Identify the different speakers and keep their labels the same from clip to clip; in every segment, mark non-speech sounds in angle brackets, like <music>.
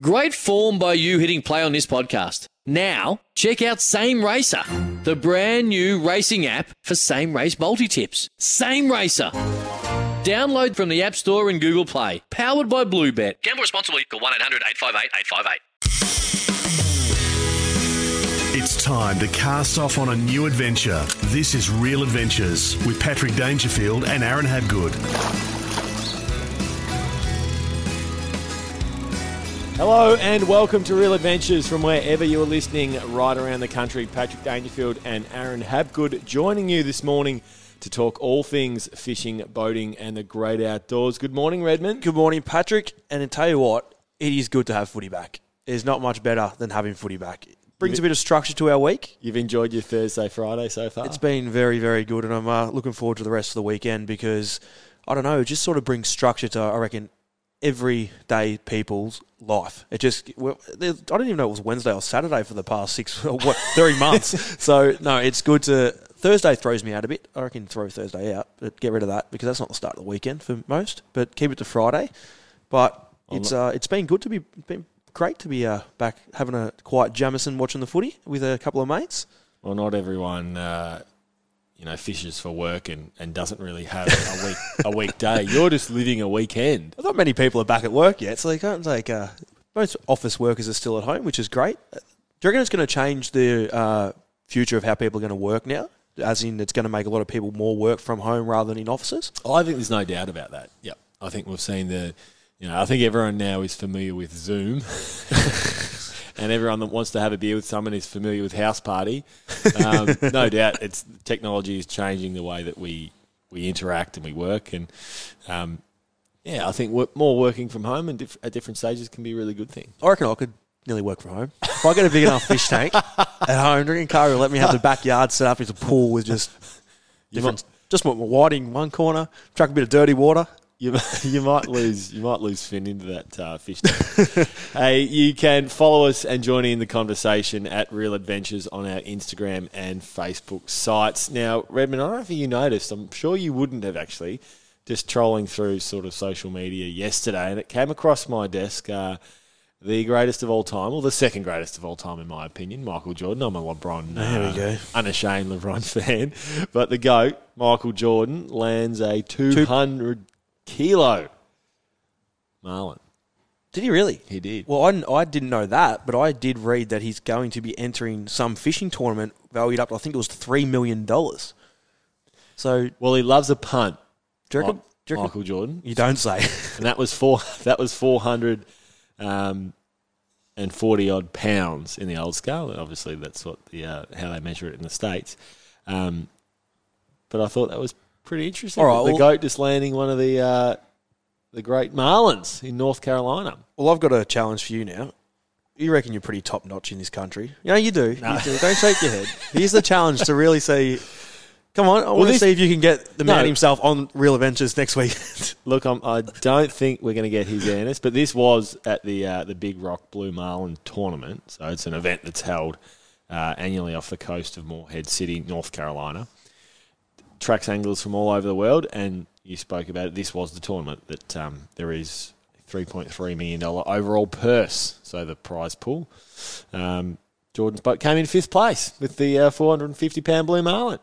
Speaker 1: Great form by you hitting play on this podcast. Now, check out Same Racer, the brand new racing app for same race multi tips. Same Racer. Download from the App Store and Google Play. Powered by Bluebet. Gamble responsibly. Call 1 800 858 858.
Speaker 2: It's time to cast off on a new adventure. This is Real Adventures with Patrick Dangerfield and Aaron Habgood.
Speaker 3: Hello and welcome to Real Adventures from wherever you're listening right around the country. Patrick Dangerfield and Aaron Habgood joining you this morning to talk all things fishing, boating, and the great outdoors. Good morning, Redmond.
Speaker 4: Good morning, Patrick. And to tell you what, it is good to have footy back. There's not much better than having footy back. It brings a bit of structure to our week.
Speaker 3: You've enjoyed your Thursday, Friday so far?
Speaker 4: It's been very, very good, and I'm uh, looking forward to the rest of the weekend because I don't know, it just sort of brings structure to, I reckon, everyday people's life. It just, well, I didn't even know it was Wednesday or Saturday for the past six, <laughs> or what, three months. <laughs> so, no, it's good to. Thursday throws me out a bit. I reckon throw Thursday out, but get rid of that because that's not the start of the weekend for most. But keep it to Friday. But it's uh, it's been good to be been great to be uh, back having a quiet Jameson watching the footy with a couple of mates.
Speaker 3: Well, not everyone, uh, you know, fishes for work and, and doesn't really have a week a weekday. You're just living a weekend.
Speaker 4: Not many people are back at work yet, so they can't take. Uh, most office workers are still at home, which is great. Do you reckon it's going to change the uh, future of how people are going to work now? As in, it's going to make a lot of people more work from home rather than in offices.
Speaker 3: I think there's no doubt about that. Yep. I think we've seen the, you know, I think everyone now is familiar with Zoom. <laughs> and everyone that wants to have a beer with someone is familiar with Houseparty. Um, <laughs> no doubt, it's technology is changing the way that we we interact and we work, and um, yeah, I think more working from home and diff- at different stages can be a really good thing.
Speaker 4: I reckon I could nearly work from home. If I get a big enough fish <laughs> tank at home, drinking curry will let me have the backyard set up as a pool with just <laughs> different, just my whiting in one corner, chuck a bit of dirty water.
Speaker 3: You, <laughs> you might lose you might lose Finn into that uh, fish tank. <laughs> hey, you can follow us and join in the conversation at Real Adventures on our Instagram and Facebook sites. Now, Redmond, I don't know if you noticed. I'm sure you wouldn't have actually. Just trolling through sort of social media yesterday, and it came across my desk. Uh, the greatest of all time, or the second greatest of all time, in my opinion, Michael Jordan. I'm a LeBron,
Speaker 4: There we
Speaker 3: uh,
Speaker 4: go.
Speaker 3: unashamed LeBron <laughs> fan, but the goat, Michael Jordan, lands a 200 kilo marlin.
Speaker 4: Did he really?
Speaker 3: He did.
Speaker 4: Well, I, I didn't know that, but I did read that he's going to be entering some fishing tournament valued up I think it was $3 million. So,
Speaker 3: Well, he loves a punt.
Speaker 4: do you reckon? Do you reckon-
Speaker 3: Michael Jordan,
Speaker 4: You don't say. <laughs>
Speaker 3: and that was four. That was four hundred um, and forty odd pounds in the old scale. And obviously, that's what the uh, how they measure it in the states. Um, but I thought that was pretty interesting.
Speaker 4: All right,
Speaker 3: the
Speaker 4: well-
Speaker 3: goat just landing one of the uh, the great marlins in North Carolina.
Speaker 4: well, I've got a challenge for you now. You reckon you're pretty top notch in this country? You know, you do. You do. Don't shake your head. Here's the challenge to really see. Come on, I want to see if you can get the man
Speaker 3: No.
Speaker 4: himself on Real Adventures next week. <laughs>
Speaker 3: Look, I'm, I don't think we're going to get his Ernest, but this was at the uh, the Big Rock Blue Marlin tournament. So it's an event that's held uh, annually off the coast of Morehead City, North Carolina. Tracks anglers from all over the world, and you spoke about it. This was the tournament that um, there is $3.3 million overall purse, so the prize pool. Um, Jordan's boat came in fifth place with the uh, 450 pound Blue Marlin.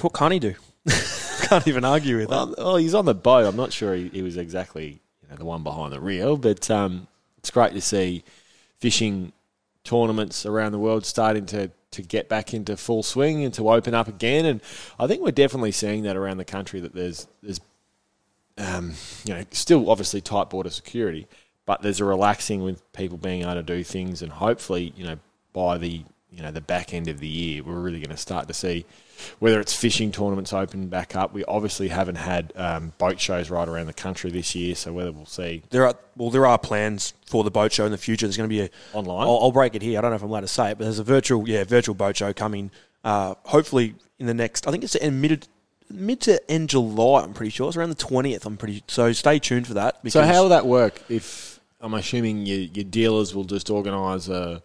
Speaker 4: what can't he do? <laughs> Can't even argue with that.
Speaker 3: Well, well, he's on the boat. I'm not sure he, he was exactly you know, the one behind the reel, but um, it's great to see fishing tournaments around the world starting to, to get back into full swing and to open up again. And I think we're definitely seeing that around the country that there's there's um, you know still obviously tight border security, but there's a relaxing with people being able to do things, and hopefully you know by the you know the back end of the year, we're really going to start to see whether it's fishing tournaments open back up. We obviously haven't had um, boat shows right around the country this year, so whether we'll see
Speaker 4: There are well, there are plans for the boat show in the future. There's going to be a
Speaker 3: Online?
Speaker 4: I'll, I'll break it here. I don't know if I'm allowed to say it, but there's a virtual, yeah, virtual boat show coming. Uh, hopefully in the next. I think it's in mid mid to end July. I'm pretty sure it's around the twentieth. I'm pretty so. Stay tuned for that.
Speaker 3: So how will that work? If I'm assuming your, your dealers will just organise a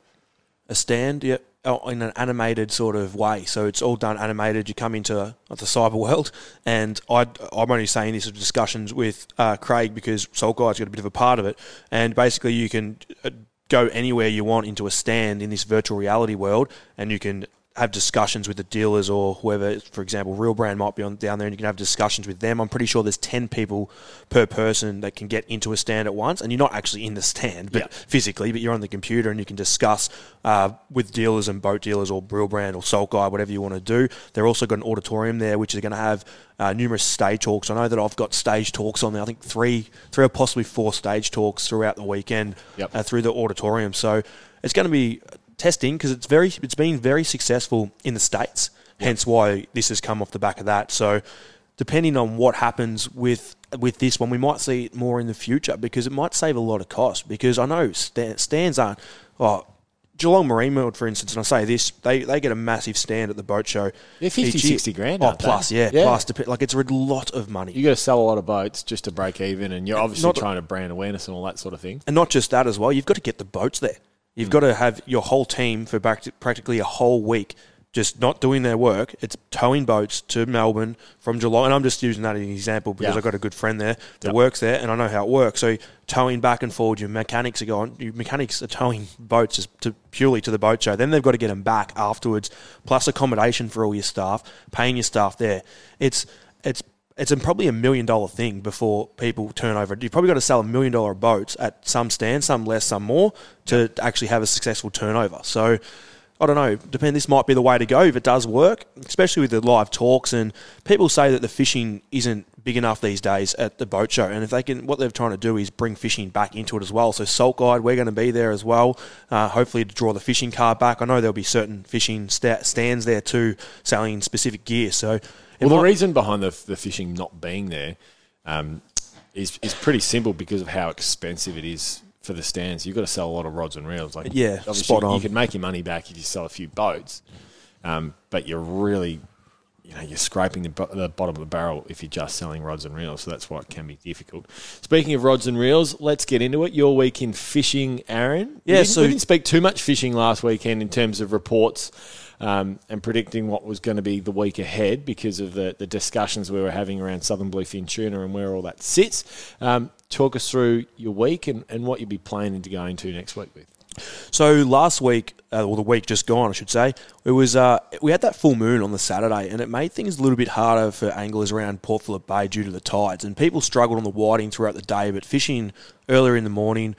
Speaker 4: a stand yeah, oh, in an animated sort of way. So it's all done animated. You come into the cyber world, and I, I'm only saying this in discussions with uh, Craig because Salt Guide's got a bit of a part of it. And basically, you can uh, go anywhere you want into a stand in this virtual reality world, and you can have discussions with the dealers or whoever, for example, Real Brand might be on down there, and you can have discussions with them. I'm pretty sure there's ten people per person that can get into a stand at once, and you're not actually in the stand, but
Speaker 3: Yeah.
Speaker 4: physically, but you're on the computer and you can discuss uh, with dealers and boat dealers or Real Brand or Salt Guide, whatever you want to do. They're also got an auditorium there, which is going to have uh, numerous stage talks. I know that I've got stage talks on there. I think three, three or possibly four stage talks throughout the weekend
Speaker 3: Yep.
Speaker 4: uh, through the auditorium. So it's going to be testing because it's very, it's been very successful in the states. Hence why this has come off the back of that. So depending on what happens with with this one, we might see it more in the future because it might save a lot of cost. Because I know sta- stands aren't. Oh, Geelong Marine World, for instance, and I say this, they, they get a massive stand at the boat show.
Speaker 3: They're 50,
Speaker 4: each
Speaker 3: 60 grand,
Speaker 4: Oh, plus, yeah,
Speaker 3: Yeah.
Speaker 4: plus. Like it's a lot of money.
Speaker 3: you got to sell a lot of boats just to break even, and you're obviously
Speaker 4: Not-
Speaker 3: trying to brand awareness and all that sort of thing.
Speaker 4: And not just that as well, you've got to get the boats there. You've got to have your whole team for pract- practically a whole week just not doing their work. It's towing boats to Melbourne from Geelong. And I'm just using that as an example because
Speaker 3: Yeah.
Speaker 4: I've got a good friend there that works there and I know how it works. So towing back and forward, your mechanics are going, your mechanics are towing boats just to, purely to the boat show. Then they've got to get them back afterwards, plus accommodation for all your staff, paying your staff there. It's, it's, it's probably a million dollar thing before people turn over. You've probably got to sell a million dollar boats at some stands, some less, some more, to actually have a successful turnover. So I don't know. Depend. This might be the way to go if it does work, especially with the live talks. And people say that the fishing isn't big enough these days at the boat show. And if they can, what they're trying to do is bring fishing back into it as well. So Salt Guide, we're going to be there as well. Uh, hopefully to draw the fishing car back. I know there'll be certain fishing sta- stands there too, selling specific gear. So
Speaker 3: Well, the reason behind the, the fishing not being there um, is is pretty simple because of how expensive it is for the stands. You've got to sell a lot of rods and reels. Like,
Speaker 4: Yeah, spot on.
Speaker 3: You can make your money back if you sell a few boats, um, but you're really, you know, you're scraping the, the bottom of the barrel if you're just selling rods and reels. So that's why it can be difficult. Speaking of rods and reels, let's get into it. Your week in fishing, Aaron. We
Speaker 4: Yeah,
Speaker 3: didn't-
Speaker 4: so-
Speaker 3: we didn't speak too much fishing last weekend in terms of reports um, and predicting what was going to be the week ahead because of the, the discussions we were having around southern bluefin tuna and where all that sits. Um, talk us through your week and, and what you'll be planning to go into next week with.
Speaker 4: So last week, uh, or the week just gone, I should say, it was uh, we had that full moon on the Saturday, and it made things a little bit harder for anglers around Port Phillip Bay due to the tides. And people struggled on the whiting throughout the day, but fishing earlier in the morning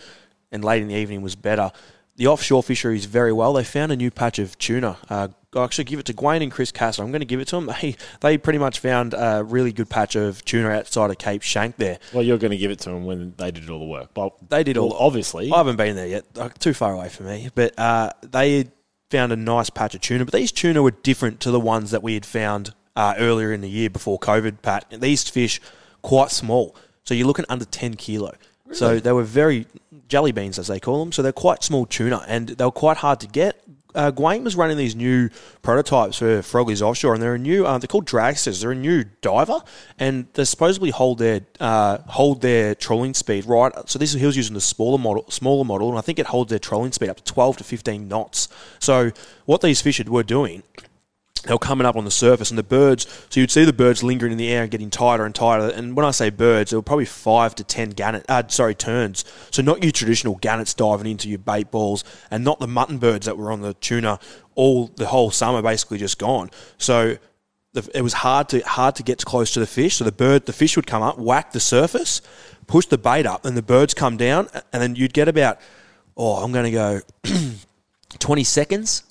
Speaker 4: and late in the evening was better. The offshore fisheries very well. They found a new patch of tuna. Uh, I actually give it to Gwaine and Chris Castle. I'm going to give it to them. They <laughs> they pretty much found a really good patch of tuna outside of Cape Schanck there.
Speaker 3: Well, you're going to give it to them when they did all the work. Well,
Speaker 4: They did all
Speaker 3: well, obviously.
Speaker 4: I haven't been there yet. uh, Too far away for me. But uh, they found a nice patch of tuna. But these tuna were different to the ones that we had found uh, earlier in the year before COVID. Pat, these fish quite small. So you're looking under 10 kilo. So they were very jelly beans, as they call them. So they're quite small tuna, and they were quite hard to get. Uh, was running these new prototypes for Frogley's Offshore, and they're a new. Uh, they're called dragsters. They're a new diver, and they supposedly hold their uh, hold their trolling speed right. So this he was using the smaller model, smaller model, and I think it holds their trolling speed up to twelve to fifteen knots. So what these fish were doing they were coming up on the surface, and the birds. So you'd see the birds lingering in the air and getting tighter and tighter. And when I say birds, there were probably five to ten gannet, uh, sorry, terns. So not your traditional gannets diving into your bait balls, and not the mutton birds that were on the tuna all the whole summer, basically just gone. So the, it was hard to hard to get close to the fish. So the bird, the fish would come up, whack the surface, push the bait up, and the birds come down, and then you'd get about, oh, I'm going to go, <clears throat> twenty seconds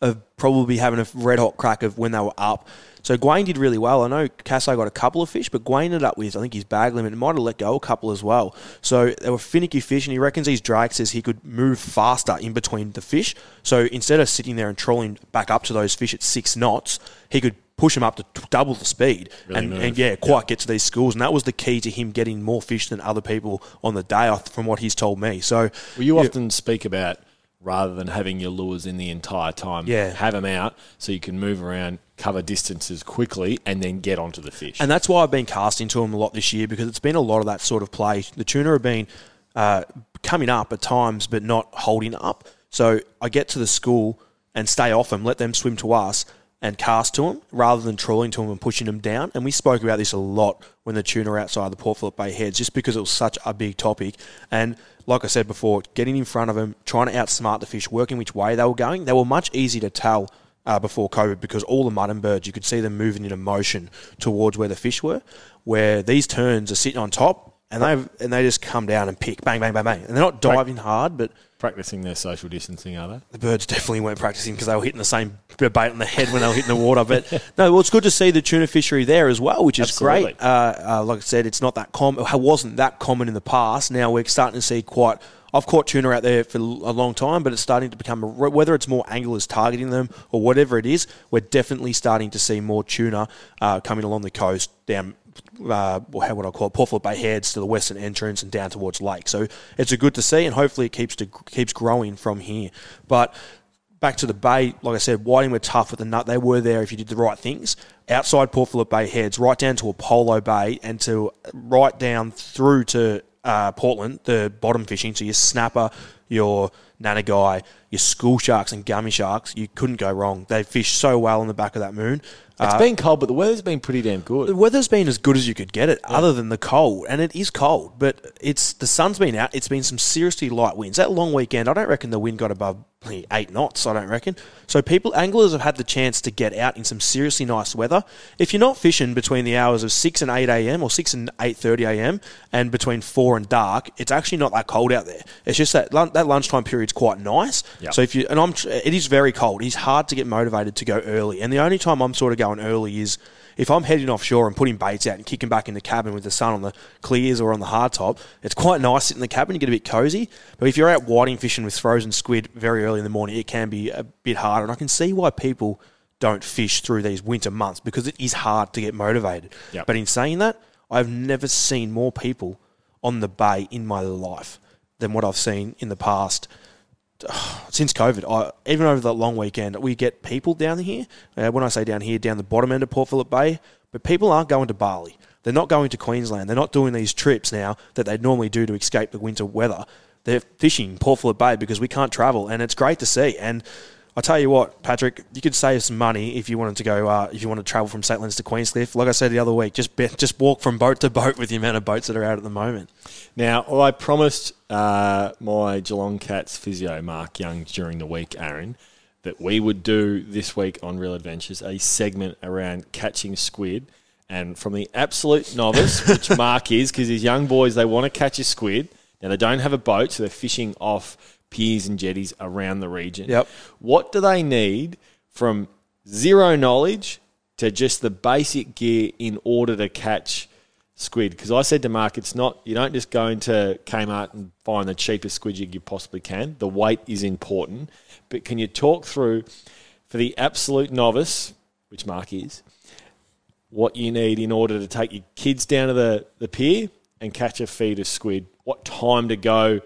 Speaker 4: of probably having a red hot crack of when they were up. So Gwaine did really well. I know Casso got a couple of fish, but Gwaine ended up with I think his bag limit might have let go a couple as well. So they were finicky fish, and he reckons these dragsters he could move faster in between the fish. So instead of sitting there and trolling back up to those fish at six knots, he could push them up to t- double the speed
Speaker 3: Really
Speaker 4: and, and yeah, quite get to these schools. And that was the key to him getting more fish than other people on the day, from what he's told me. So
Speaker 3: Well, you often speak about rather than having your lures in the entire time,
Speaker 4: Yeah.
Speaker 3: have them out so you can move around, cover distances quickly, and then get onto the fish.
Speaker 4: And that's why I've been casting to them a lot this year because it's been a lot of that sort of play. The tuna have been uh, coming up at times, but not holding up. So I get to the school and stay off them, let them swim to us, and cast to them rather than trawling to them and pushing them down. And we spoke about this a lot when the tuna were outside the Port Phillip Bay heads, just because it was such a big topic. And like I said before, getting in front of them, trying to outsmart the fish, working which way they were going, they were much easier to tell uh, before COVID because all the mutton birds, you could see them moving in a motion towards where the fish were. Where these terns are sitting on top and they and they just come down and pick, bang, bang, bang, bang. And they're not diving hard, but
Speaker 3: Practicing their social distancing, are they?
Speaker 4: the birds definitely weren't practicing because they were hitting the same bait on the head when they were hitting the water. But <laughs> no, well, it's good to see the tuna fishery there as well, which is
Speaker 3: Absolutely.
Speaker 4: great. Uh, uh, like I said, it's not that common. It wasn't that common in the past. Now we're starting to see quite. I've caught tuna out there for a long time, but it's starting to become a, whether it's more anglers targeting them or whatever it is. We're definitely starting to see more tuna uh, coming along the coast down uh, well, how would I call it, Port Phillip Bay heads to the western entrance and down towards Lake. So it's a good to see, and hopefully it keeps to, keeps growing from here. But back to the bay, like I said, Whiting were tough with the nut. They were there if you did the right things. Outside Port Phillip Bay heads, right down to Apollo Bay, and to right down through to uh, Portland, the bottom fishing. So your snapper, your nannygai, your school sharks and gummy sharks, you couldn't go wrong. They fish so well on the back of that moon.
Speaker 3: It's
Speaker 4: Uh,
Speaker 3: been cold, but the weather's been pretty damn good.
Speaker 4: the weather's been as good as you could get it, other than the cold, and it is cold. But it's the sun's been out. It's been some seriously light winds. That long weekend, I don't reckon the wind got above eight knots. I don't reckon. So people, anglers have had the chance to get out in some seriously nice weather. If you're not fishing between the hours of six and eight a.m. or six and eight thirty a.m. and between four and dark, it's actually not that cold out there. It's just that lun- that lunchtime period's quite nice.
Speaker 3: Yep.
Speaker 4: So if you and I'm, it is very cold. It's hard to get motivated to go early, and the only time I'm sort of going early is if I'm heading offshore and putting baits out and kicking back in the cabin with the sun on the clears or on the hard top, it's quite nice sitting in the cabin. You get a bit cozy. But if you're out whiting fishing with frozen squid very early in the morning, it can be a bit harder. And I can see why people don't fish through these winter months because it is hard to get motivated.
Speaker 3: Yep.
Speaker 4: But in saying that, I've never seen more people on the bay in my life than what I've seen in the past <sighs> since COVID, I, even over the long weekend, we get people down here. Uh, when I say down here, down the bottom end of Port Phillip Bay, but people aren't going to Bali. They're not going to Queensland. They're not doing these trips now that they'd normally do to escape the winter weather. They're fishing Port Phillip Bay because we can't travel, and it's great to see. And I tell you what, Patrick, you could save some money if you wanted to go. Uh, if you want to travel from St to Queenscliff, like I said the other week, just be, just walk from boat to boat with the amount of boats that are out at the moment.
Speaker 3: Now, I promised uh, my Geelong Cats physio, Mark Young, during the week, Aaron, that we would do this week on Real Adventures a segment around catching squid. And from the absolute novice, <laughs> which Mark is, because these young boys, they want to catch a squid. Now, they don't have a boat, so they're fishing off piers and jetties around the region.
Speaker 4: Yep.
Speaker 3: What do they need from zero knowledge to just the basic gear in order to catch squid? Because I said to Mark, it's not, you don't just go into Kmart and find the cheapest squid jig you possibly can. The weight is important. But can you talk through, for the absolute novice, which Mark is, what you need in order to take your kids down to the, the pier and catch a feed of squid? What time to go?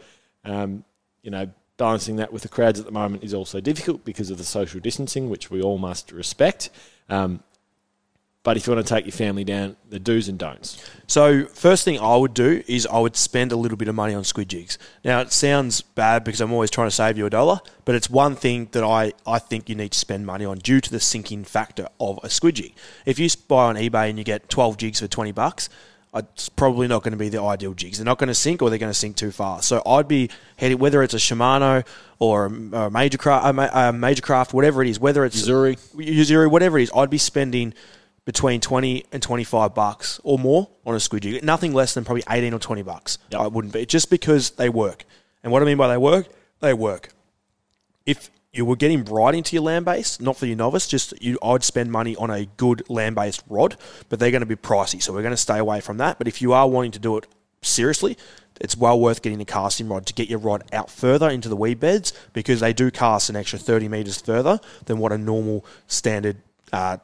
Speaker 3: Um, you know, balancing that with the crowds at the moment is also difficult because of the social distancing, which we all must respect. Um, but if you want to take your family down, the do's and don'ts.
Speaker 4: So first thing I would do is I would spend a little bit of money on squid jigs. Now it sounds bad because I'm always trying to save you a dollar, but it's one thing that I, I think you need to spend money on due to the sinking factor of a squid jig. If you buy on eBay and you get 12 jigs for 20 bucks, it's probably not going to be the ideal jigs. They're not going to sink or they're going to sink too far. So I'd be heading whether it's a Shimano or a, major craft, a, major craft, whatever it is, whether it's
Speaker 3: Yo-Zuri.
Speaker 4: Yo-Zuri, whatever it is, I'd be spending between 20 and 25 bucks or more on a squid jig. Nothing less than probably 18 or 20 bucks. I wouldn't be. Just because they work. And what I mean by they work, they work. If you were getting right into your land base, not for your novice. Just you, I'd spend money on a good land based rod, but they're going to be pricey, so we're going to stay away from that. But if you are wanting to do it seriously, it's well worth getting a casting rod to get your rod out further into the weed beds because they do cast an extra 30 metres further than what a normal standard uh,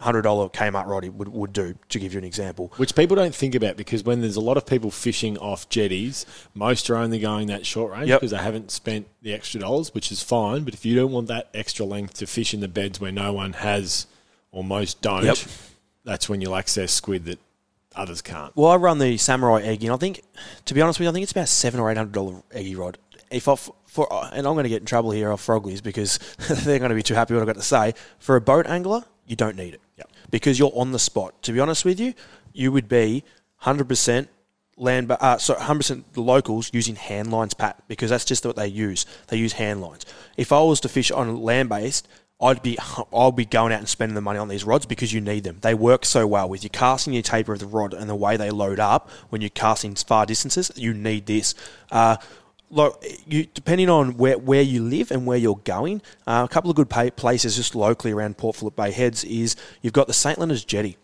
Speaker 4: $100 Kmart rod would, would do, to give you an example.
Speaker 3: Which people don't think about because when there's a lot of people fishing off jetties, most are only going that short range
Speaker 4: Yep.
Speaker 3: because they haven't spent the extra dollars, which is fine. But if you don't want that extra length to fish in the beds where no one has or most don't,
Speaker 4: Yep.
Speaker 3: that's when you'll access squid that others can't.
Speaker 4: Well, I run the Samurai Egi, and I think, to be honest with you, I think it's about seven or eight hundred dollar Egi rod. If I for and I'm going to get in trouble here off Frogleys because <laughs> they're going to be too happy what I've got to say. For a boat angler, you don't need it. Because you're on the spot. To be honest with you, you would be hundred percent land, ba- uh, so hundred percent the locals using hand lines, Pat, because that's just what they use. They use hand lines. If I was to fish on land based. I'd be <laughs> I'll be going out and spending the money on these rods because you need them. They work so well with your casting, your taper of the rod, and the way they load up when you're casting far distances. You need this. Uh, look, you, depending on where, where you live and where you're going, uh, a couple of good pa places just locally around Port Phillip Bay Heads is you've got the St Leonard's Jetty.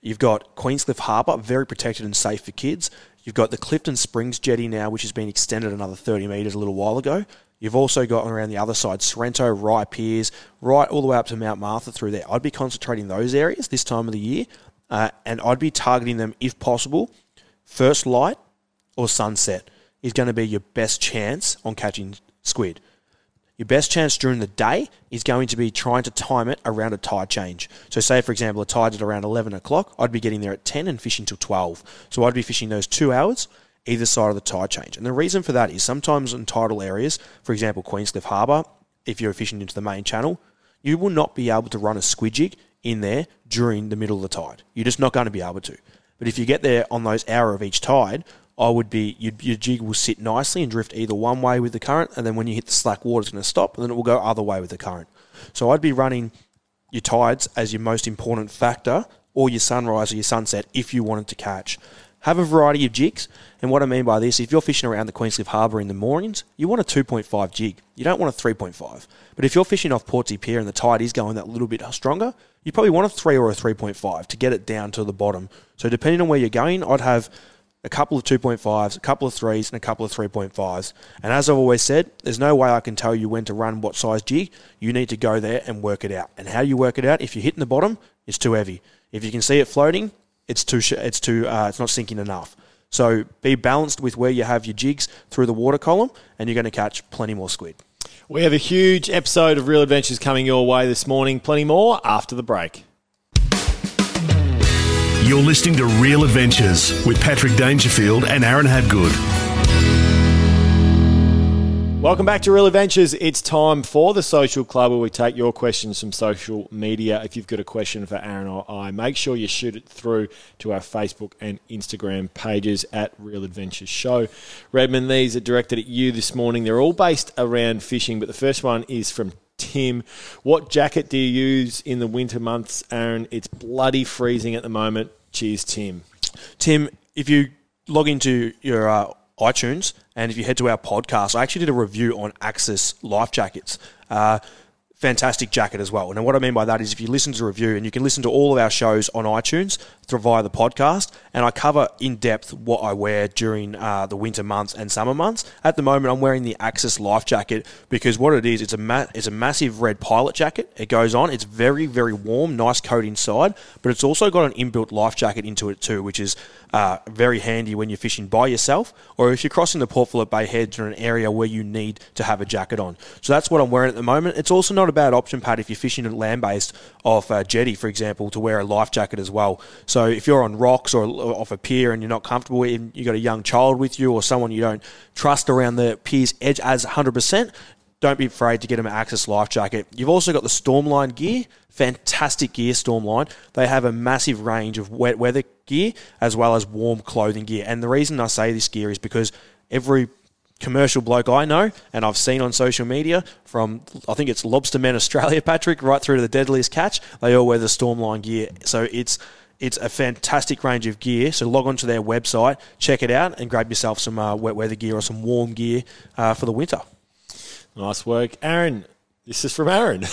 Speaker 4: You've got Queenscliff Harbour, very protected and safe for kids. You've got the Clifton Springs Jetty now, which has been extended another 30 metres a little while ago. You've also got around the other side, Sorrento, Rye Piers, right all the way up to Mount Martha through there. I'd be concentrating those areas this time of the year, uh, and I'd be targeting them, if possible, first light or sunset is going to be your best chance on catching squid. Your best chance during the day is going to be trying to time it around a tide change. So, say for example, a tide at around 11 o'clock, I'd be getting there at 10 and fishing till 12. So, I'd be fishing those two hours either side of the tide change. And the reason for that is sometimes in tidal areas, for example, Queenscliff Harbour, if you're fishing into the main channel, you will not be able to run a squid jig in there during the middle of the tide. You're just not going to be able to. But if you get there on those hour of each tide, I would be your, jig will sit nicely and drift either one way with the current, and then when you hit the slack water, it's going to stop, and then it will go other way with the current. So I'd be running your tides as your most important factor, or your sunrise or your sunset if you wanted to catch. Have a variety of jigs, and what I mean by this, if you're fishing around the Queenscliff Harbour in the mornings, you want a 2.5 jig. You don't want a 3.5. But if you're fishing off Portsea Pier and the tide is going that little bit stronger, you probably want a 3 or a 3.5 to get it down to the bottom. So depending on where you're going, I'd have a couple of 2.5s, a couple of 3s, and a couple of 3.5s. And as I've always said, there's no way I can tell you when to run what size jig. You need to go there and work it out. And how you work it out, if you're hitting the bottom, it's too heavy. If you can see it floating, it's too sh- it's too uh, it's not sinking enough. So be balanced with where you have your jigs through the water column, and you're going to catch plenty more squid.
Speaker 3: We have a huge episode of Real Adventures coming your way this morning. Plenty more after the break.
Speaker 2: You're listening to Real Adventures with Patrick Dangerfield and Aaron Habgood.
Speaker 3: Welcome back to Real Adventures. It's time for the Social Club where we take your questions from social media. If you've got a question for Aaron or I, make sure you shoot it through to our Facebook and Instagram pages at Real Adventures Show. Redmond, these are directed at you this morning. They're all based around fishing, but the first one is from Tim. What jacket do you use in the winter months, Aaron? It's bloody freezing at the moment. Cheers, Tim.
Speaker 4: Tim, if you log into your uh, iTunes and if you head to our podcast, I actually did a review on Axis life jackets. Uh, fantastic jacket as well. And what I mean by that is if you listen to review, and you can listen to all of our shows on iTunes through via the podcast, and I cover in depth what I wear during uh, the winter months and summer months. At the moment, I'm wearing the Axis life jacket because what it is, it's a ma- it's a massive red pilot jacket. It goes on. It's very very warm, nice coat inside, but it's also got an inbuilt life jacket into it too, which is uh, very handy when you're fishing by yourself or if you're crossing the Port Phillip Bay Heads or an area where you need to have a jacket on. So that's what I'm wearing at the moment. It's also not a bad option, Pat, if you're fishing at land based off uh, jetty, for example, to wear a life jacket as well. So if you're on rocks or off a pier and you're not comfortable, and you've got a young child with you or someone you don't trust around the pier's edge as 100%, don't be afraid to get them an Axis life jacket. You've also got the Stormline gear, fantastic gear, Stormline. They have a massive range of wet weather gear as well as warm clothing gear. And the reason I say this gear is because every commercial bloke I know and I've seen on social media from I think it's Lobster Lobstermen Australia, <laughs> Patrick, right through to the Deadliest Catch, they all wear the Stormline gear. So it's it's a fantastic range of gear. So log on to their website, check it out, and grab yourself some uh, wet weather gear or some warm gear uh, for the winter.
Speaker 3: Nice work. Aaron, This is from Aaron.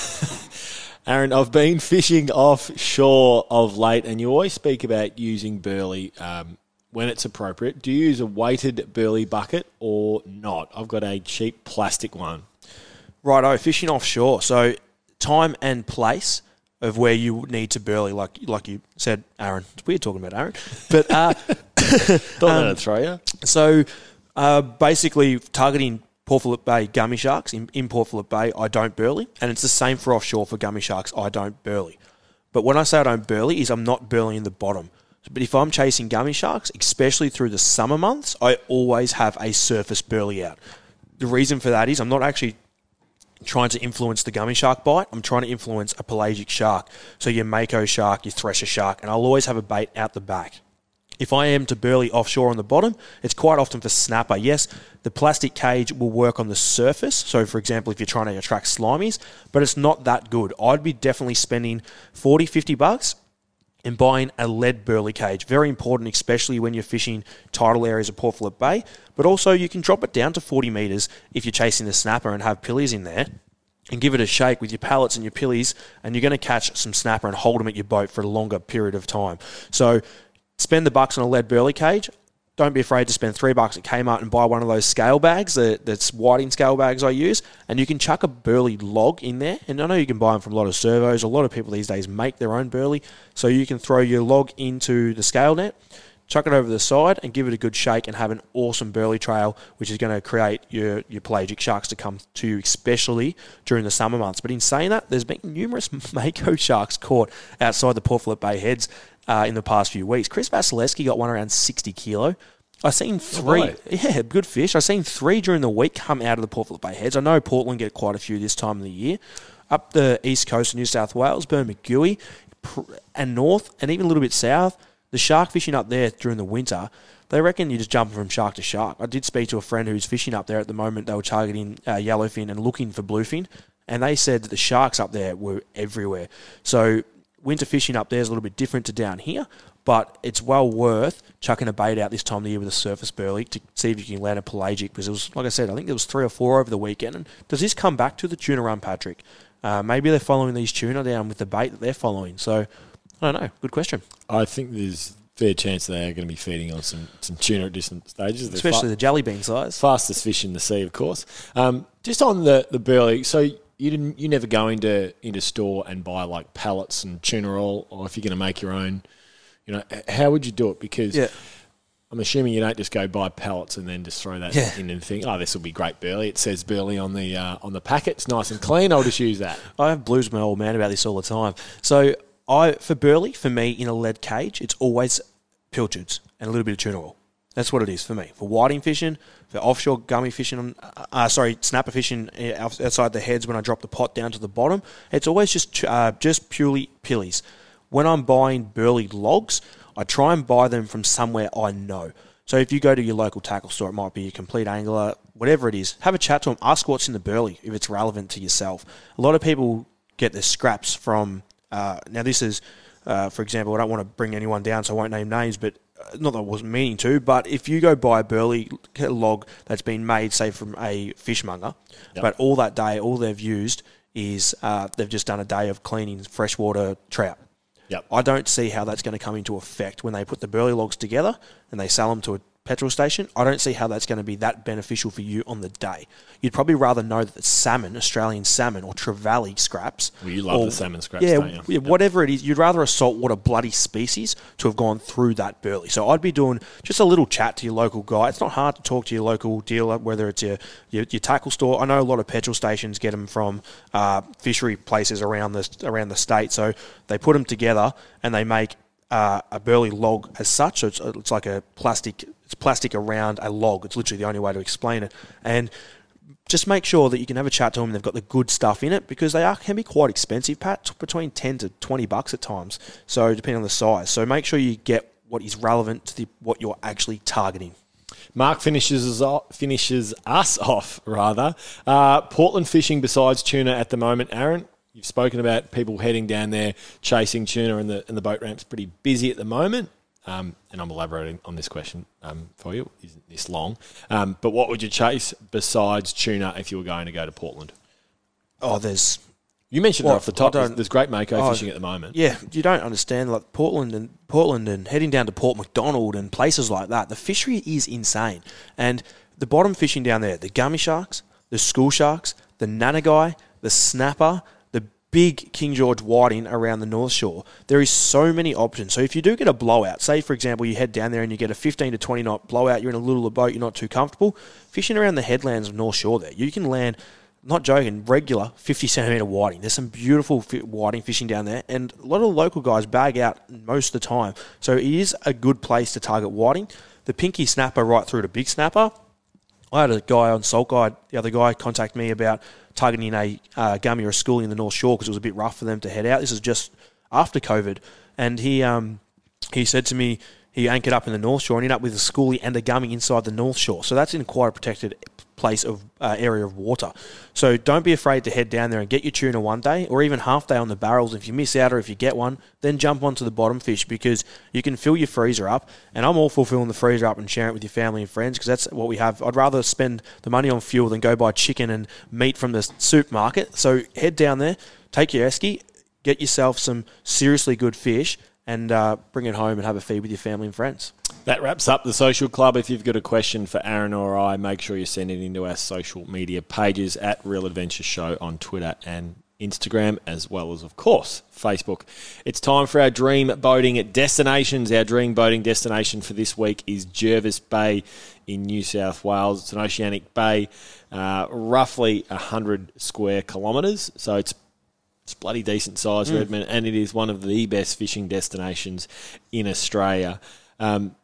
Speaker 3: <laughs> Aaron, I've been fishing offshore of late, and you always speak about using burley um, when it's appropriate. Do you use a weighted burley bucket or not? I've got a cheap plastic one.
Speaker 4: Righto, fishing offshore. So time and place of where you need to burley, like like you said, Aaron. It's weird talking about Aaron, but uh, <laughs>
Speaker 3: Thought that'd throw you.
Speaker 4: so uh, basically targeting Port Phillip Bay gummy sharks in, in Port Phillip Bay, I don't burley, and it's the same for offshore for gummy sharks. I don't burley, but when I say I don't burley, is I'm not burleying the bottom. But if I'm chasing gummy sharks, especially through the summer months, I always have a surface burley out. The reason for that is I'm not actually trying to influence the gummy shark bite. I'm trying to influence a pelagic shark. So your mako shark, your thresher shark, and I'll always have a bait out the back. If I am to burley offshore on the bottom, it's quite often for snapper. Yes, the plastic cage will work on the surface. So, for example, if you're trying to attract slimies, but it's not that good. I'd be definitely spending 40, 50 bucks and buying a lead burley cage. Very important, especially when you're fishing tidal areas of Port Phillip Bay. But also, you can drop it down to 40 metres if you're chasing the snapper and have pillies in there. And give it a shake with your pallets and your pillies, and you're going to catch some snapper and hold them at your boat for a longer period of time. So, spend the bucks on a lead burley cage. Don't be afraid to spend three bucks at Kmart and buy one of those scale bags that, that's whiting scale bags I use, and you can chuck a burley log in there. And I know you can buy them from a lot of servos. A lot of people these days make their own burley, so you can throw your log into the scale net, chuck it over the side, and give it a good shake, and have an awesome burley trail, which is going to create your your pelagic sharks to come to you, especially during the summer months. But in saying that, there's been numerous <laughs> mako sharks caught outside the Port Phillip Bay heads uh, in the past few weeks. Chris Vasilevsky got one around 60 kilo. I've seen three. Yeah, good fish. I've seen three during the week come out of the Port Phillip Bay heads. I know Portland get quite a few this time of the year. Up the east coast of New South Wales, Bermagui, and north, and even a little bit south, the shark fishing up there during the winter, they reckon you're just jumping from shark to shark. I did speak to a friend who's fishing up there at the moment. They were targeting uh, yellowfin and looking for bluefin, and they said that the sharks up there were everywhere. So winter fishing up there is a little bit different to down here, but it's well worth chucking a bait out this time of the year with a surface burley to see if you can land a pelagic. Because it was, like I said, I think there was three or four over the weekend. And does this come back to the tuna run, Patrick? Uh, maybe they're following these tuna down with the bait that they're following. So I don't know. Good question.
Speaker 3: I think there's fair chance they are going to be feeding on some, some tuna at different stages. They're
Speaker 4: Especially
Speaker 3: fa-
Speaker 4: the jelly bean size.
Speaker 3: fastest fish in the sea, of course. Um, just on the, the burley, so you didn't you never go into into store and buy like pallets and tuna oil, or if you're going to make your own, you know, how would you do it? Because
Speaker 4: Yeah.
Speaker 3: I'm assuming you don't just go buy pallets and then just throw that
Speaker 4: Yeah.
Speaker 3: in and think, oh, this will be great burley. It says burley on the uh, on the packet. It's nice and clean. I'll just use that. <laughs>
Speaker 4: I have blues my old man about this all the time. So I for burley for me in a lead cage, it's always pilchards and a little bit of tuna oil. That's what it is for me. For whiting fishing, for offshore gummy fishing, uh, uh, sorry, snapper fishing uh, outside the heads when I drop the pot down to the bottom, it's always just uh, just purely pillies. When I'm buying burley logs, I try and buy them from somewhere I know. So if you go to your local tackle store, it might be a Compleat Angler, whatever it is, have a chat to them, ask what's in the burley if it's relevant to yourself. A lot of people get their scraps from, uh, now this is, uh, for example, I don't want to bring anyone down, so I won't name names, but uh, not that I wasn't meaning to, but if you go buy a burley log that's been made, say, from a fishmonger, but all that day, all they've used is uh, they've just done a day of cleaning freshwater trout.
Speaker 3: Yep.
Speaker 4: I don't see how that's going to come into effect when they put the burley logs together and they sell them to a petrol station. I don't see how that's going to be that beneficial for you on the day. You'd probably rather know that it's salmon, Australian salmon, or trevally scraps.
Speaker 3: Well, you love
Speaker 4: or-
Speaker 3: the salmon scraps,
Speaker 4: yeah,
Speaker 3: don't you?
Speaker 4: yeah, whatever it is. You'd rather a saltwater bloody species to have gone through that burley. So I'd be doing just a little chat to your local guy. It's not hard to talk to your local dealer, whether it's your your, your tackle store. I know a lot of petrol stations get them from uh, fishery places around the around the state. So they put them together and they make uh, a burley log as such. So it's, it's like a plastic. It's plastic around a log. It's literally the only way to explain it. And just make sure that you can have a chat to them. They've got the good stuff in it because they are can be quite expensive, Pat, between ten to twenty bucks at times. So depending on the size. So make sure you get what is relevant to the, what you're actually targeting.
Speaker 3: Mark finishes us off, finishes us off rather. Uh, Portland fishing besides tuna at the moment. Aaron, you've spoken about people heading down there chasing tuna, and the and the boat ramp's pretty busy at the moment. Um, and I'm elaborating on this question um, for you. It Isn't this long? Um, but what would you chase besides tuna if you were going to go to Portland?
Speaker 4: Oh, there's
Speaker 3: You mentioned
Speaker 4: Well,
Speaker 3: it off the top. There's, there's great mako
Speaker 4: Oh,
Speaker 3: fishing at the moment.
Speaker 4: Yeah, you don't understand like Portland and Portland and heading down to Port MacDonnell and places like that. The fishery is insane, and the bottom fishing down there, the gummy sharks, the school sharks, the nannygai, the snapper, big King George whiting around the North Shore. There is so many options. So if you do get a blowout, say for example you head down there and you get a 15 to 20 knot blowout, you're in a little boat, you're not too comfortable, fishing around the headlands of North Shore there, you can land not joking, regular 50 centimetre whiting. There's some beautiful whiting fishing down there, and a lot of local guys bag out most of the time. So it is a good place to target whiting. The pinky snapper right through to big snapper. I had a guy on Salt Guide, the other guy, contact me about targeting a uh, gummy or a schoolie in the North Shore because it was a bit rough for them to head out. This is just after COVID, and he um, he said to me he anchored up in the North Shore and ended up with a schoolie and a gummy inside the North Shore. So that's in quite a protected place of uh, area of water. So don't be afraid to head down there and get your tuna one day or even half day on the barrels. If you miss out or if you get one, then jump onto the bottom fish because you can fill your freezer up. And I'm all for filling the freezer up and sharing it with your family and friends because that's what we have. I'd rather spend the money on fuel than go buy chicken and meat from the supermarket. So head down there, take your esky, get yourself some seriously good fish. And uh, bring it home and have a feed with your family and friends.
Speaker 3: That wraps up the social club. If you've got a question for Aaron or I, make sure you send it into our social media pages at Real Adventure Show on Twitter and Instagram, as well as, of course, Facebook. It's time for our dream boating destinations. Our dream boating destination for this week is Jervis Bay in New South Wales. It's an oceanic bay, uh, roughly 100 square kilometres. So it's it's bloody decent size, Redmond, and it is one of the best fishing destinations in Australia. Um,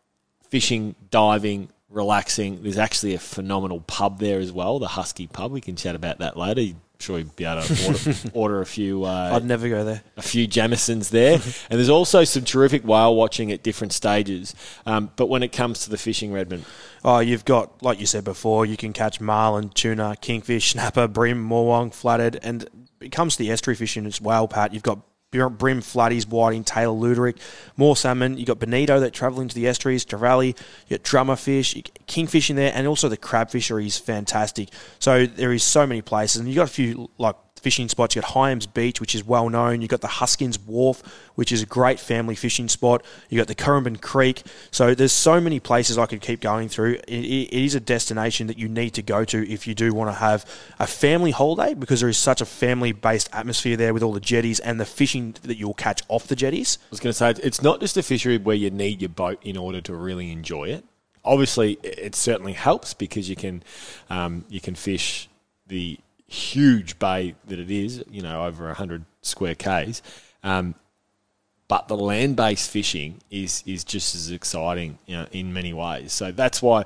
Speaker 3: fishing, diving, relaxing. There's actually a phenomenal pub there as well, the Husky Pub. We can chat about that later. I'm sure you'd be able to order, <laughs> order a few uh,
Speaker 4: I'd never go there.
Speaker 3: a few Jamesons there. <laughs> and there's also some terrific whale watching at different stages. Um, but when it comes to the fishing, Redmond,
Speaker 4: Oh, you've got, like you said before, you can catch marlin, tuna, kingfish, <laughs> snapper, bream, morwong, flathead, and it comes to the estuary fishing as well, Pat. You've got brim, flatties, whiting, tail, luderick, more salmon. You've got bonito that travel into the estuaries, trevally, you got drummer fish, kingfish in there, and also the crab fishery is fantastic. So there is so many places, and you've got a few, like, fishing spots. You've got Hyams Beach, which is well known. You've got the Huskins Wharf, which is a great family fishing spot. You've got the Currambene Creek. So there's so many places I could keep going through. It, it is a destination that you need to go to if you do want to have a family holiday because there is such a family based atmosphere there with all the jetties and the fishing that you'll catch off the jetties.
Speaker 3: I was going to say it's not just a fishery where you need your boat in order to really enjoy it. Obviously, it certainly helps because you can um, you can fish the huge bay that it is, you know, over hundred square k's. Um, but the land-based fishing is is just as exciting, you know, in many ways. So that's why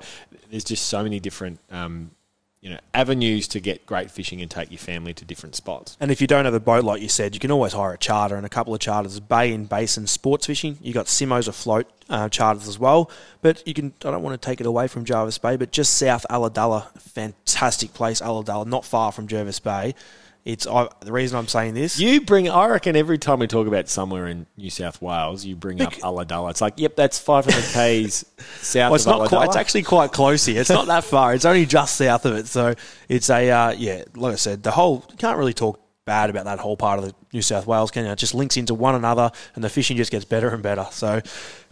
Speaker 3: there's just so many different, um, you know, avenues to get great fishing and take your family to different spots.
Speaker 4: And if you don't have a boat, like you said, you can always hire a charter and a couple of charters. Bay and basin sports fishing. You got Simos afloat uh, charters as well. But you can. I don't want to take it away from Jervis Bay, but just south Ulladulla, fantastic place. Ulladulla, not far from Jervis Bay. It's I, the reason I'm saying this.
Speaker 3: You bring, I reckon, every time we talk about somewhere in New South Wales, you bring up Ulladulla. It's like, yep, that's 500 <laughs> k's south
Speaker 4: Well, it's
Speaker 3: of
Speaker 4: not quite. It's actually quite close here. It's not that far. It's only just south of it. So it's a uh, yeah. Like I said, the whole you can't really talk bad about that whole part of the New South Wales. Can you? It just links into one another, and the fishing just gets better and better. So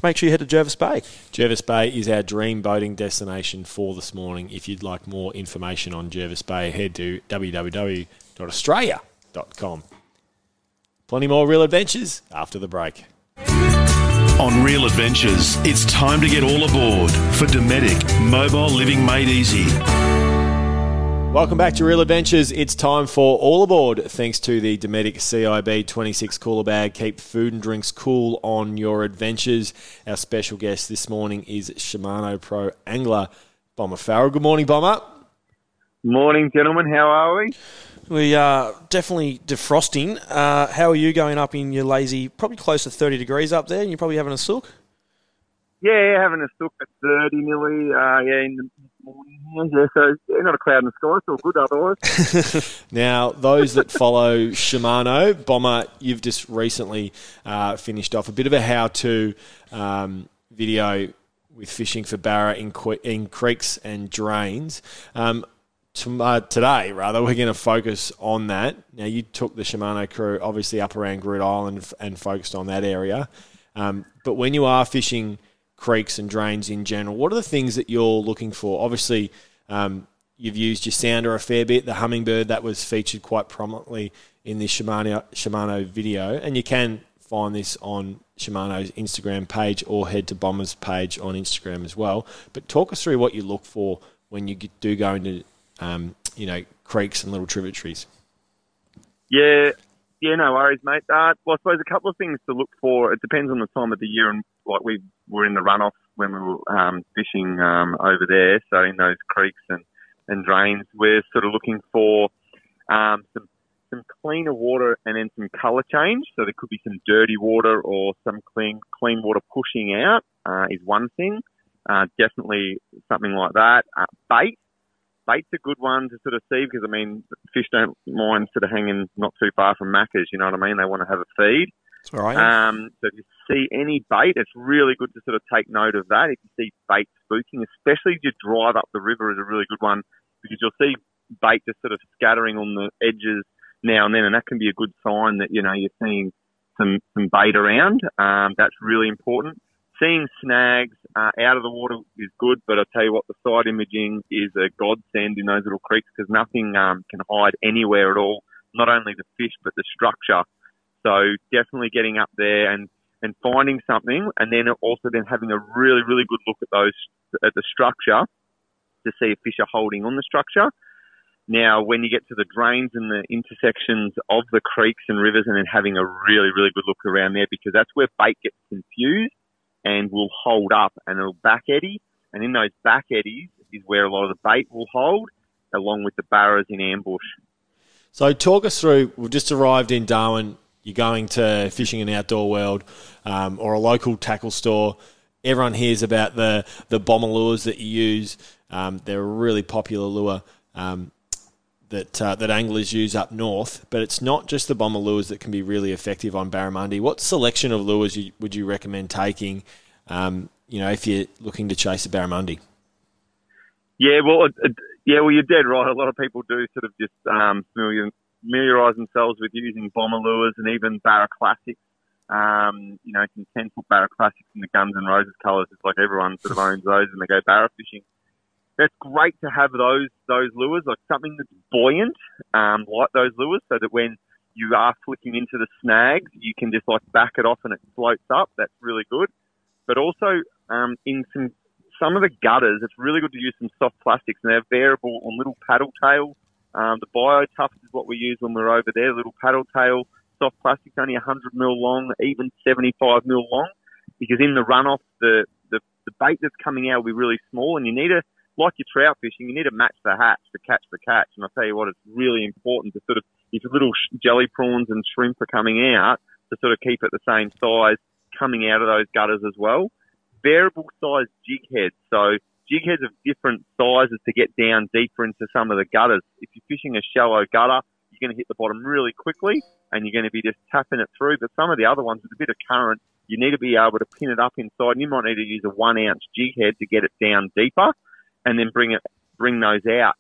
Speaker 4: make sure you head to Jervis Bay.
Speaker 3: Jervis Bay is our dream boating destination for this morning. If you'd like more information on Jervis Bay, head to www.australia.com. Plenty more real adventures after the break.
Speaker 2: On Real Adventures, it's time to get all aboard for Dometic Mobile Living Made Easy.
Speaker 3: Welcome back to Real Adventures. It's time for All Aboard, thanks to the Dometic CIB 26 cooler bag. Keep food and drinks cool on your adventures. Our special guest this morning is Shimano Pro Angler Bomber Farrell. Good morning, Bomber.
Speaker 5: Morning, gentlemen. How are we?
Speaker 4: We are definitely defrosting. Uh, how are you going up in your lazy? Probably close to thirty degrees up there, and you're probably having a sook.
Speaker 5: Yeah, having a sook at 30 nearly. Uh, yeah, in the so not a cloud in the sky. It's all good otherwise. <laughs>
Speaker 3: Now, those that follow Shimano, Bomber, you've just recently uh, finished off a bit of a how-to um, video with fishing for barra in, in creeks and drains. Um, uh, today, rather, we're going to focus on that. Now, you took the Shimano crew obviously up around Groote Eylandt and focused on that area. Um, but when you are fishing creeks and drains in general, what are the things that you're looking for? Obviously, um, you've used your sounder a fair bit. The Humminbird that was featured quite prominently in the Shimano Shimano video, and you can find this on Shimano's Instagram page or head to Bomber's page on Instagram as well. But talk us through what you look for when you do go into um, you know creeks and little tributaries.
Speaker 5: Yeah, yeah, no worries, mate. Uh, well, I suppose a couple of things to look for. It depends on the time of the year, and like we were in the runoff when we were um, fishing um, over there, so in those creeks and, and drains, we're sort of looking for um, some some cleaner water and then some colour change. So there could be some dirty water or some clean clean water pushing out uh, is one thing. Uh, definitely something like that. Uh, bait. Bait's a good one to sort of see because I mean fish don't mind sort of hanging not too far from macas. You know what I mean? They want to have a feed.
Speaker 4: Right.
Speaker 5: Um, so if you see any bait, it's really good to sort of take note of that. If you see bait spooking, especially if you drive up the river, is a really good one because you'll see bait just sort of scattering on the edges now and then, and that can be a good sign that you know you're seeing some some bait around. Um, that's really important. Seeing snags uh, out of the water is good, but I tell you what, the side imaging is a godsend in those little creeks because nothing um, can hide anywhere at all. Not only the fish, but the structure. So definitely getting up there and and finding something, and then also then having a really really good look at those at the structure to see if fish are holding on the structure. Now, when you get to the drains and the intersections of the creeks and rivers, and then having a really, really good look around there, because that's where bait gets confused and will hold up and it'll back eddy. And in those back eddies is where a lot of the bait will hold, along with the barras in ambush.
Speaker 3: So, talk us through. We've just arrived in Darwin. You're going to fishing and outdoor world um, or a local tackle store. Everyone hears about the the bomber lures that you use. Um, they're a really popular lure. Um, that uh, that anglers use up north, but it's not just the bomber lures that can be really effective on barramundi. What selection of lures you, would you recommend taking? Um, you know, if you're looking to chase a barramundi.
Speaker 5: Yeah, well, yeah, well, you're dead right. A lot of people do sort of just um, familiarise themselves with using bomber lures and even barra classics. Um, you know, some 10 foot barra classics in the Guns and Roses colours. It's like everyone sort of owns those and they go barra fishing that's great to have those those lures, like something that's buoyant, um, like those lures, so that when you are flicking into the snags, you can just like back it off and it floats up. That's really good. But also um, in some some of the gutters, it's really good to use some soft plastics, and they're variable on little paddle tail. Um, the bio is what we use when we're over there. Little paddle tail soft plastics, only 100 mil long, even 75 mil long, because in the runoff, the, the the bait that's coming out will be really small, and you need to like your trout fishing, you need to match the hatch to catch the catch. And I'll tell you what, it's really important to sort of, if little jelly prawns and shrimp are coming out, to sort of keep it the same size coming out of those gutters as well. Variable size jig heads. So jig heads of different sizes to get down deeper into some of the gutters. If you're fishing a shallow gutter, you're going to hit the bottom really quickly and you're going to be just tapping it through. But some of the other ones with a bit of current, you need to be able to pin it up inside. And you might need to use a one ounce jig head to get it down deeper and then bring it bring those out.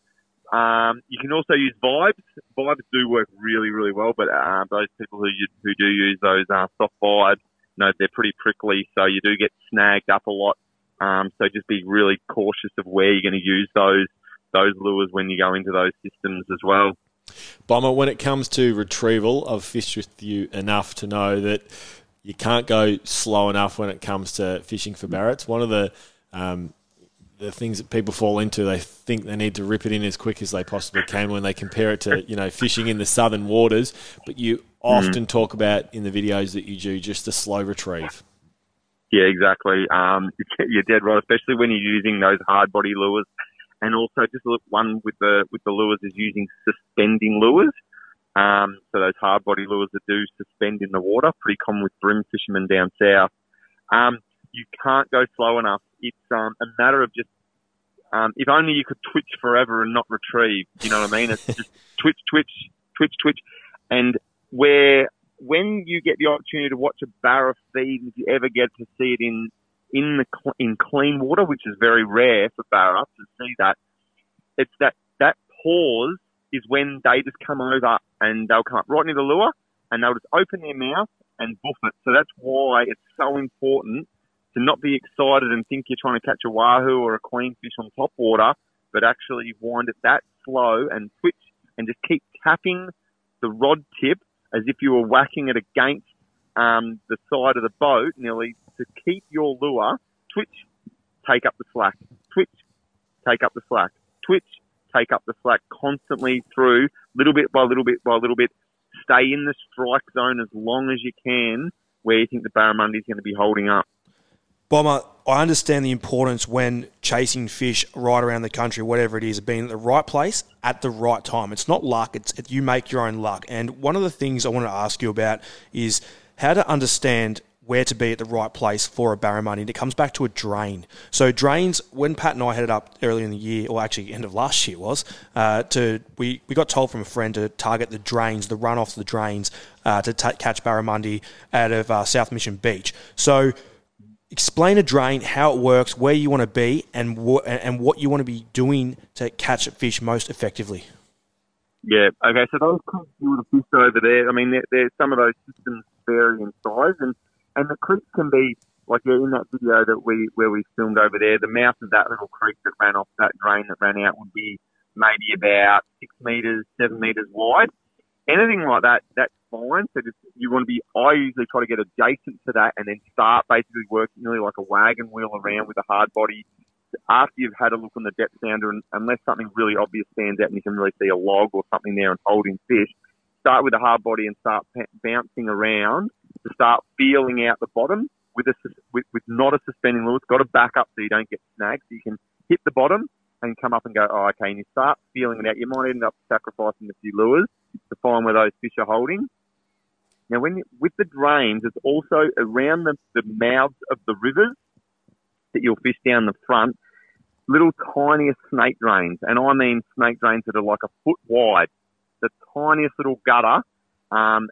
Speaker 5: Um, you can also use vibes. Vibes do work really, really well, but uh, those people who who do use those uh, soft vibes, you know, they're pretty prickly, so you do get snagged up a lot. Um, so just be really cautious of where you're going to use those those lures when you go into those systems as well.
Speaker 3: Bomber, when it comes to retrieval, I've fished with you enough to know that you can't go slow enough when it comes to fishing for barrets. One of the um, the things that people fall into, they think they need to rip it in as quick as they possibly can when they compare it to, you know, fishing in the southern waters. But you often mm. talk about in the videos that you do just a slow retrieve.
Speaker 5: Yeah, exactly. Um, <laughs> you're dead right, especially when you're using those hard body lures. And also, just look, one with the with the lures is using suspending lures. Um, so those hard body lures that do suspend in the water, pretty common with bream fishermen down south. Um, you can't go slow enough. It's um, a matter of just um, if only you could twitch forever and not retrieve. You know what I mean? It's just <laughs> twitch, twitch, twitch, twitch, and where when you get the opportunity to watch a barra feed, if you ever get to see it in in the in clean water, which is very rare for barra to see that, it's that that pause is when they just come over and they'll come up right near the lure and they'll just open their mouth and buff it. So that's why it's so important to not be excited and think you're trying to catch a wahoo or a queenfish on top water, but actually wind it that slow and twitch and just keep tapping the rod tip as if you were whacking it against um, the side of the boat, nearly to keep your lure twitch, take up the slack, twitch, take up the slack, twitch, take up the slack constantly through, little bit by little bit by little bit. Stay in the strike zone as long as you can where you think the barramundi is going to be holding up.
Speaker 4: Bomber, I understand the importance when chasing fish right around the country, whatever it is, being at the right place at the right time. It's not luck; it's it, you make your own luck. And one of the things I want to ask you about is how to understand where to be at the right place for a barramundi. And it comes back to a drain. So drains, when Pat and I headed up earlier in the year, or actually end of last year was, uh, to we, we got told from a friend to target the drains, the runoffs of the drains, uh, to t- catch barramundi out of uh, South Mission Beach. So explain a drain, how it works, where you want to be, and what and what you want to be doing to catch fish most effectively.
Speaker 5: Yeah. Okay. So those creeks you have over there. I mean, they're, some of those systems vary in size, and and the creeks can be like yeah, in that video that we where we filmed over there. The mouth of that little creek that ran off that drain that ran out would be maybe about six meters, seven meters wide. Anything like that, that's fine. So just, you want to be, I usually try to get adjacent to that and then start basically working really like a wagon wheel around with a hard body after you've had a look on the depth sounder, and unless something really obvious stands out and you can really see a log or something there and holding fish, start with a hard body and start p- bouncing around to start feeling out the bottom with a with, with not a suspending lure. It's got to back up so you don't get snagged. You can hit the bottom and come up and go, oh, okay, and you start feeling it out. You might end up sacrificing a few lures to find where those fish are holding. Now, when you, with the drains, it's also around the, the mouths of the rivers that you'll fish down the front, little tiniest snake drains, and I mean snake drains that are like a foot wide, the tiniest little gutter. Um,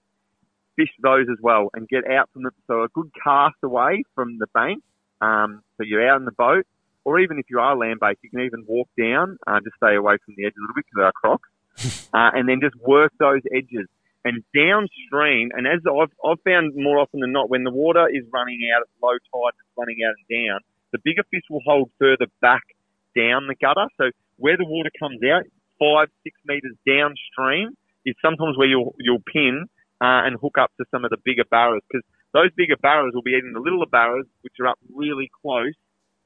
Speaker 5: fish those as well and get out from the so a good cast away from the bank. Um, so you're out in the boat, or even if you are land based, you can even walk down, uh, just stay away from the edge a little bit because they are crocs, <laughs> uh, and then just work those edges and downstream. And as I've, I've found more often than not, when the water is running out at low tide, it's running out and down, the bigger fish will hold further back down the gutter. So where the water comes out, five, six meters downstream, is sometimes where you'll you'll pin uh, and hook up to some of the bigger barras because those bigger barras will be eating the littler barras, which are up really close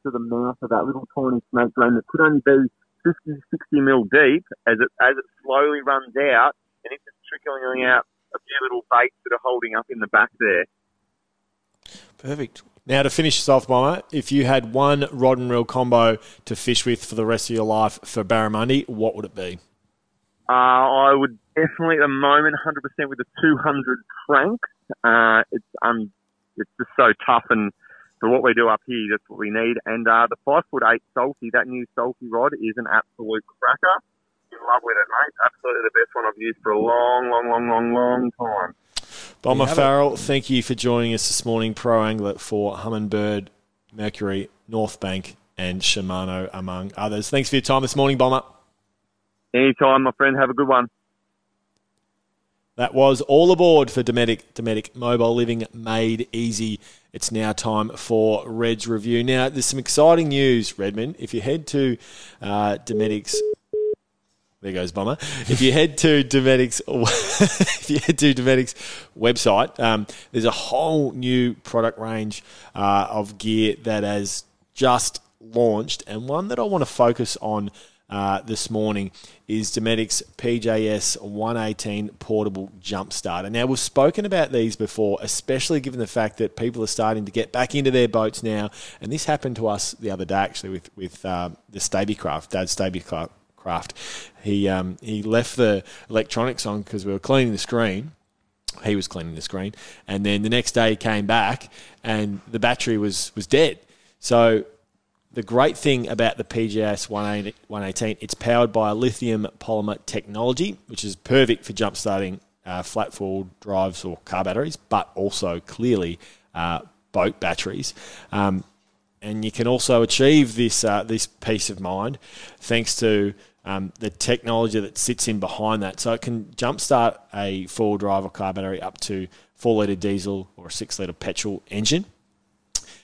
Speaker 5: to the mouth of that little tiny snake drain that could only be 50, 60 mil deep as it as it slowly runs out, and it's just trickling out a few little baits that are holding up in the back there.
Speaker 4: Perfect.
Speaker 3: Now, to finish this off, Bomber, if you had one rod and reel combo to fish with for the rest of your life for barramundi, what would it be?
Speaker 5: Uh, I would definitely at the moment 100% with the 200 cranks. Uh, it's um, it's just so tough, and for what we do up here, that's what we need. And uh, the five foot eight salty, that new salty rod is an absolute cracker. In love with it, mate. Absolutely the best one I've used for a long, long, long, long, long time.
Speaker 3: Bomber Farrell, thank you for joining us this morning. Pro angler for Humminbird, Mercury, North Bank, and Shimano, among others. Thanks for your time this morning, Bomber.
Speaker 5: Anytime, my friend. Have a good one.
Speaker 3: That was all aboard for Dometic. Dometic Mobile Living made easy. It's now time for Red's review. Now, there's some exciting news, Redmond. If you head to uh, Dometic's there goes Bomber. If you head to Dometic's, <laughs> if you head to Dometic's website, um, there's a whole new product range uh, of gear that has just launched, and one that I want to focus on uh, this morning is Dometic's PJS 118 portable jump starter. Now, we've spoken about these before, especially given the fact that people are starting to get back into their boats now. And this happened to us the other day, actually, with, with uh, the Stabicraft, Dad's Stabicraft. He, um, he left the electronics on because we were cleaning the screen he was cleaning the screen, and then the next day he came back and the battery was was dead. So the great thing about the PGS 118, it's powered by a lithium polymer technology, which is perfect for jump starting uh, flat four drives or car batteries, but also clearly uh, boat batteries. Um, and you can also achieve this uh, this peace of mind thanks to um, the technology that sits in behind that. So it can jumpstart a four wheel drive or car battery up to four litre diesel or a six litre petrol engine.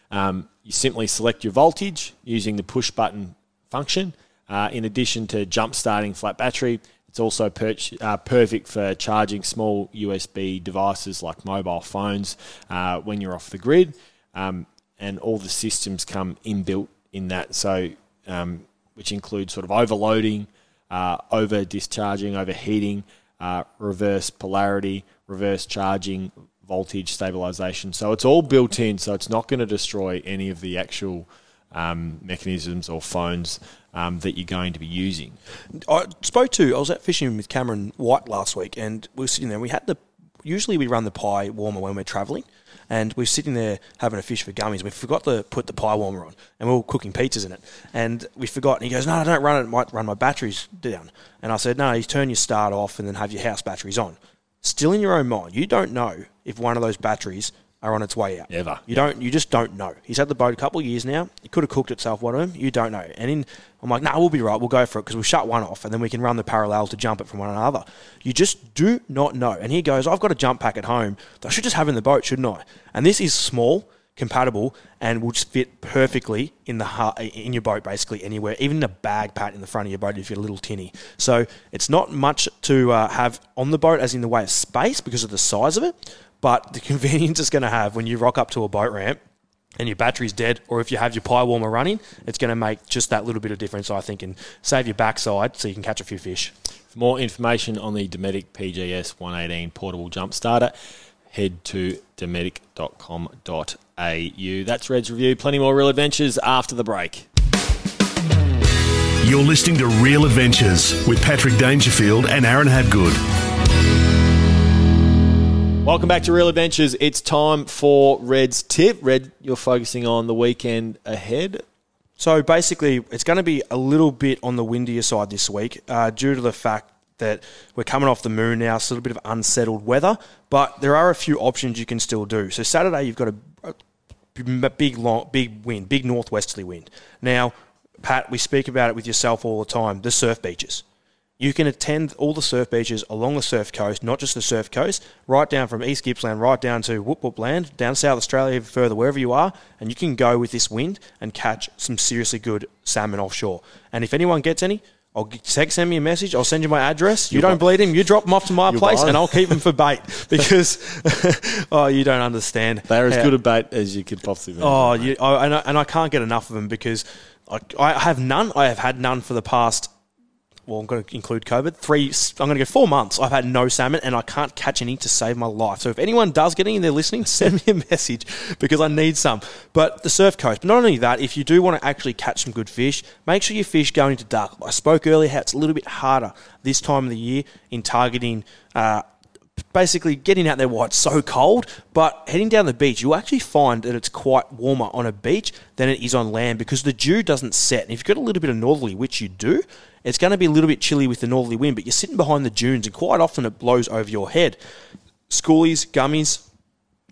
Speaker 3: Um, you simply select your voltage using the push button function. Uh, in addition to jump starting flat battery, it's also per- uh, perfect for charging small USB devices like mobile phones uh, when you're off the grid. Um, and all the systems come inbuilt in that. So, um, which includes sort of overloading, uh, over discharging, overheating, uh, reverse polarity, reverse charging, voltage stabilization. So it's all built in. So it's not going to destroy any of the actual um, mechanisms or phones um, that you're going to be using.
Speaker 4: I spoke to. I was out fishing with Cameron White last week, and we were sitting there. We had the. Usually we run the pie warmer when we're travelling, and we are sitting there having a fish for gummies. We forgot to put the pie warmer on, and we were cooking pizzas in it. And we forgot. And he goes, "No, I don't run it. it might run my batteries down." And I said, "No, you turn your start off, and then have your house batteries on." Still in your own mind, you don't know if one of those batteries are on its way out.
Speaker 3: Ever.
Speaker 4: You don't. You just don't know. He's had the boat a couple of years now. It could have cooked itself, one of them. You don't know. And in, I'm like, nah, we'll be right. We'll go for it because we'll shut one off and then we can run the parallel to jump it from one another. You just do not know. And he goes, I've got a jump pack at home that I should just have in the boat, shouldn't I? And this is small, compatible, and will just fit perfectly in the heart, in your boat, basically anywhere, even in a bag pat in the front of your boat if you're a little tinny. So it's not much to uh, have on the boat as in the way of space because of the size of it but the <laughs> convenience it's going to have when you rock up to a boat ramp and your battery's dead, or if you have your pie warmer running, it's going to make just that little bit of difference, I think, and save your backside so you can catch a few fish.
Speaker 3: For more information on the Dometic PGS 118 portable jump starter, head to dometic.com.au. That's Red's review. Plenty more real adventures after the break.
Speaker 2: You're listening to Real Adventures with Patrick Dangerfield and Aaron Habgood.
Speaker 3: Welcome back to Real Adventures. It's time for Red's tip. Red, you're focusing on the weekend ahead.
Speaker 4: So basically, it's going to be a little bit on the windier side this week uh, due to the fact that we're coming off the moon now, so a little bit of unsettled weather, but there are a few options you can still do. So Saturday, you've got a, big, long, big wind, big northwesterly wind. Now, Pat, we speak about it with yourself all the time. The surf beaches. You can attend all the surf beaches along the surf coast, not just the surf coast, right down from East Gippsland, right down to Whoop Whoop Land, down South Australia, even further, wherever you are, and you can go with this wind and catch some seriously good salmon offshore. And if anyone gets any, I'll text send me a message. I'll send you my address. You, don't bleed him. You drop them off to my place, and I'll keep them for bait <laughs> because <laughs> oh, you don't understand.
Speaker 3: They're as
Speaker 4: how-
Speaker 3: good a bait as you could possibly imagine.
Speaker 4: Oh, you, I, and, I, and I can't get enough of them because I, I have none. I have had none for the past. Well, I'm going to include COVID. Three. I'm going to go four months. I've had no salmon, and I can't catch any to save my life. So if anyone does get any and they're listening, <laughs> send me a message because I need some. But the surf coast. But not only that, if you do want to actually catch some good fish, make sure your fish go into dark. I spoke earlier how it's a little bit harder this time of the year in targeting. Uh, basically getting out there while it's so cold, but heading down the beach, you'll actually find that it's quite warmer on a beach than it is on land because the dew doesn't set. And if you've got a little bit of northerly, which you do, it's going to be a little bit chilly with the northerly wind, but you're sitting behind the dunes and quite often it blows over your head. Schoolies, gummies,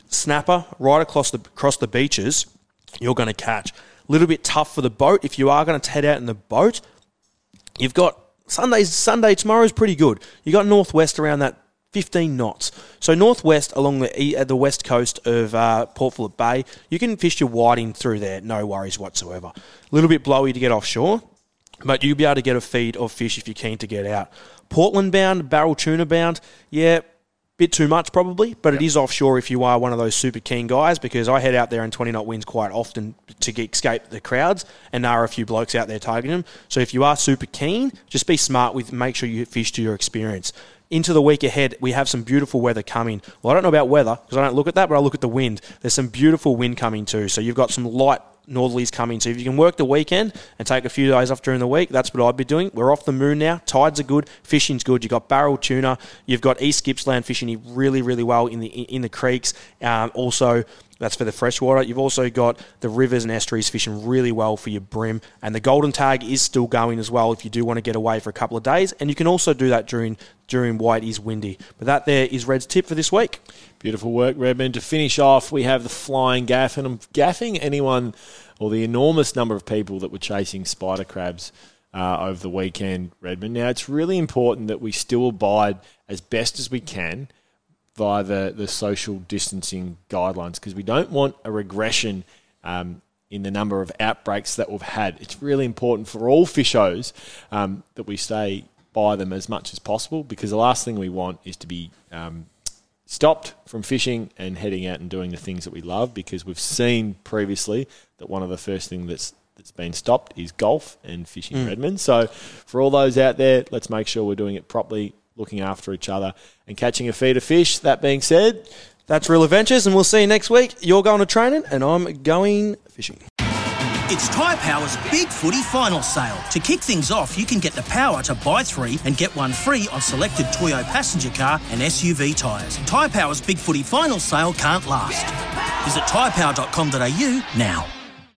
Speaker 4: snapper, right across the across the beaches, you're going to catch. A little bit tough for the boat. If you are going to head out in the boat, you've got Sunday's Sunday tomorrow is pretty good. You got northwest around that 15 knots. So northwest along the the west coast of uh, Port Phillip Bay, you can fish your whiting through there, no worries whatsoever. A little bit blowy to get offshore, but you'll be able to get a feed of fish if you're keen to get out. Portland bound, barrel tuna bound, yeah, bit too much probably, but it is offshore if you are one of those super keen guys because I head out there in 20 knot winds quite often to get, escape the crowds and there are a few blokes out there targeting them. So if you are super keen, just be smart with make sure you fish to your experience. Into the week ahead, we have some beautiful weather coming. Well, I don't know about weather because I don't look at that, but I look at the wind. There's some beautiful wind coming too. So you've got some light northerlies coming. So if you can work the weekend and take a few days off during the week, that's what I'd be doing. We're off the moon now. Tides are good. Fishing's good. You've got barrel tuna. You've got East Gippsland fishing really, really well in the in the creeks. Um, also, that's for the freshwater. You've also got the rivers and estuaries fishing really well for your bream. And the golden tag is still going as well if you do want to get away for a couple of days. And you can also do that during during why it is windy. But that there is Red's tip for this week.
Speaker 3: Beautiful work, Redmond. To finish off, we have the flying gaff, and I'm gaffing anyone or the enormous number of people that were chasing spider crabs uh, over the weekend, Redmond. Now, it's really important that we still abide as best as we can via the, the social distancing guidelines because we don't want a regression um, in the number of outbreaks that we've had. It's really important for all fishos um, that we stay by them as much as possible because the last thing we want is to be um, stopped from fishing and heading out and doing the things that we love because we've seen previously that one of the first things that's that's been stopped is golf and fishing
Speaker 4: Mm.
Speaker 3: Redmond. So for all those out there, let's make sure we're doing it properly, looking after each other and catching a feed of fish. That being said,
Speaker 4: That's Real Adventures, and we'll see you next week. You're going to training, and I'm going fishing.
Speaker 6: It's Tyrepower's Big Footy Final Sale. To kick things off, you can get the power to buy three and get one free on selected Toyo passenger car and SUV tyres. Tyrepower's Big Footy Final Sale can't last. Visit tyrepower.com.au now.